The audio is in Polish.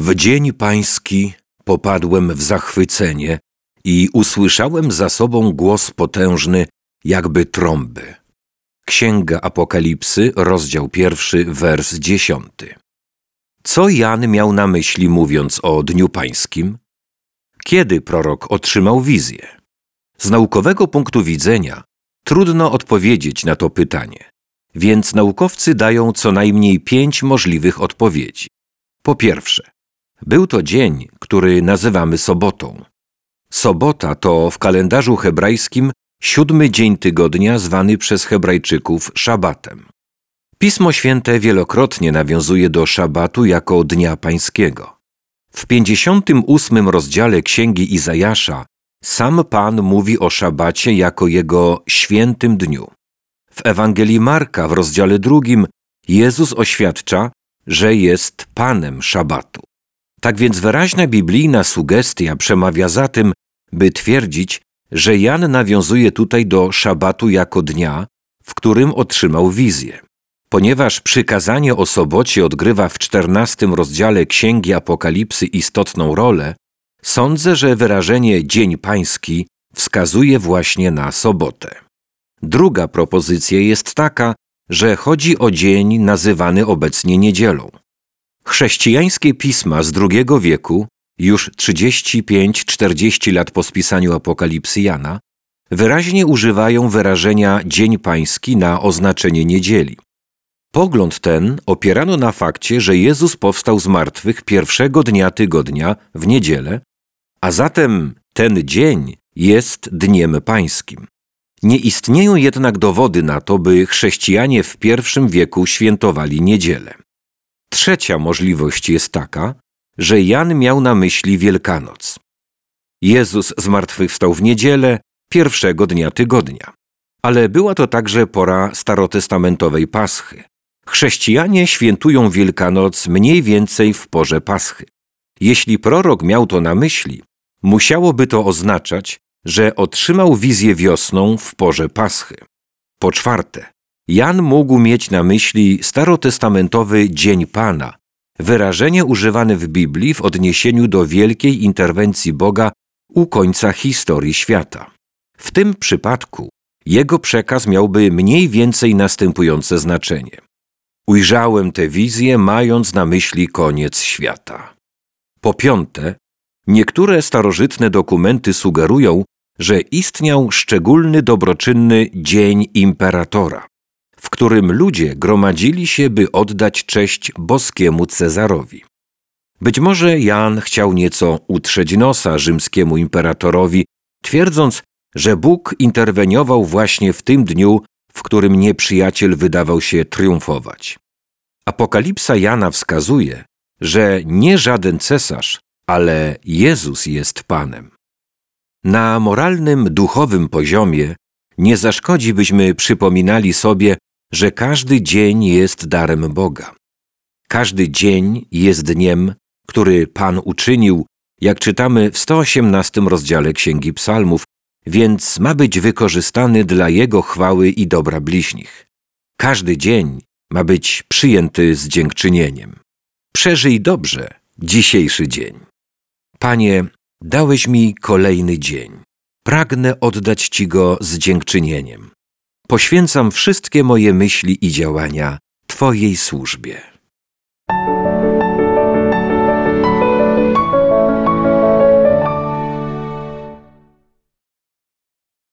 W dzień pański popadłem w zachwycenie i usłyszałem za sobą głos potężny, jakby trąby. Księga Apokalipsy, rozdział pierwszy, wers dziesiąty. Co Jan miał na myśli, mówiąc o Dniu Pańskim? Kiedy prorok otrzymał wizję? Z naukowego punktu widzenia trudno odpowiedzieć na to pytanie, więc naukowcy dają co najmniej pięć możliwych odpowiedzi. Po pierwsze, był to dzień, który nazywamy sobotą. Sobota to w kalendarzu hebrajskim siódmy dzień tygodnia zwany przez Hebrajczyków szabatem. Pismo Święte wielokrotnie nawiązuje do szabatu jako Dnia Pańskiego. W 58 rozdziale Księgi Izajasza sam Pan mówi o szabacie jako jego świętym dniu. W Ewangelii Marka w rozdziale drugim Jezus oświadcza, że jest Panem szabatu. Tak więc wyraźna biblijna sugestia przemawia za tym, by twierdzić, że Jan nawiązuje tutaj do szabatu jako dnia, w którym otrzymał wizję. Ponieważ przykazanie o sobocie odgrywa w czternastym rozdziale Księgi Apokalipsy istotną rolę, sądzę, że wyrażenie Dzień Pański wskazuje właśnie na sobotę. Druga propozycja jest taka, że chodzi o dzień nazywany obecnie niedzielą. Chrześcijańskie pisma z II wieku, już 35-40 lat po spisaniu Apokalipsy Jana, wyraźnie używają wyrażenia Dzień Pański na oznaczenie niedzieli. Pogląd ten opierano na fakcie, że Jezus powstał z martwych pierwszego dnia tygodnia w niedzielę, a zatem ten dzień jest Dniem Pańskim. Nie istnieją jednak dowody na to, by chrześcijanie w pierwszym wieku świętowali niedzielę. Trzecia możliwość jest taka, że Jan miał na myśli Wielkanoc. Jezus zmartwychwstał w niedzielę, pierwszego dnia tygodnia. Ale była to także pora starotestamentowej Paschy. Chrześcijanie świętują Wielkanoc mniej więcej w porze Paschy. Jeśli prorok miał to na myśli, musiałoby to oznaczać, że otrzymał wizję wiosną w porze Paschy. Po czwarte, Jan mógł mieć na myśli starotestamentowy Dzień Pana, wyrażenie używane w Biblii w odniesieniu do wielkiej interwencji Boga u końca historii świata. W tym przypadku jego przekaz miałby mniej więcej następujące znaczenie. Ujrzałem tę wizję, mając na myśli koniec świata. Po piąte, niektóre starożytne dokumenty sugerują, że istniał szczególny dobroczynny dzień imperatora, w którym ludzie gromadzili się, by oddać cześć boskiemu Cezarowi. Być może Jan chciał nieco utrzeć nosa rzymskiemu imperatorowi, twierdząc, że Bóg interweniował właśnie w tym dniu, w którym nieprzyjaciel wydawał się triumfować. Apokalipsa Jana wskazuje, że nie żaden cesarz, ale Jezus jest Panem. Na moralnym, duchowym poziomie nie zaszkodzi, byśmy przypominali sobie, że każdy dzień jest darem Boga. Każdy dzień jest dniem, który Pan uczynił, jak czytamy w 118 rozdziale Księgi Psalmów, więc ma być wykorzystany dla Jego chwały i dobra bliźnich. Każdy dzień ma być przyjęty z dziękczynieniem. Przeżyj dobrze dzisiejszy dzień. Panie, dałeś mi kolejny dzień. Pragnę oddać Ci go z dziękczynieniem. Poświęcam wszystkie moje myśli i działania Twojej służbie.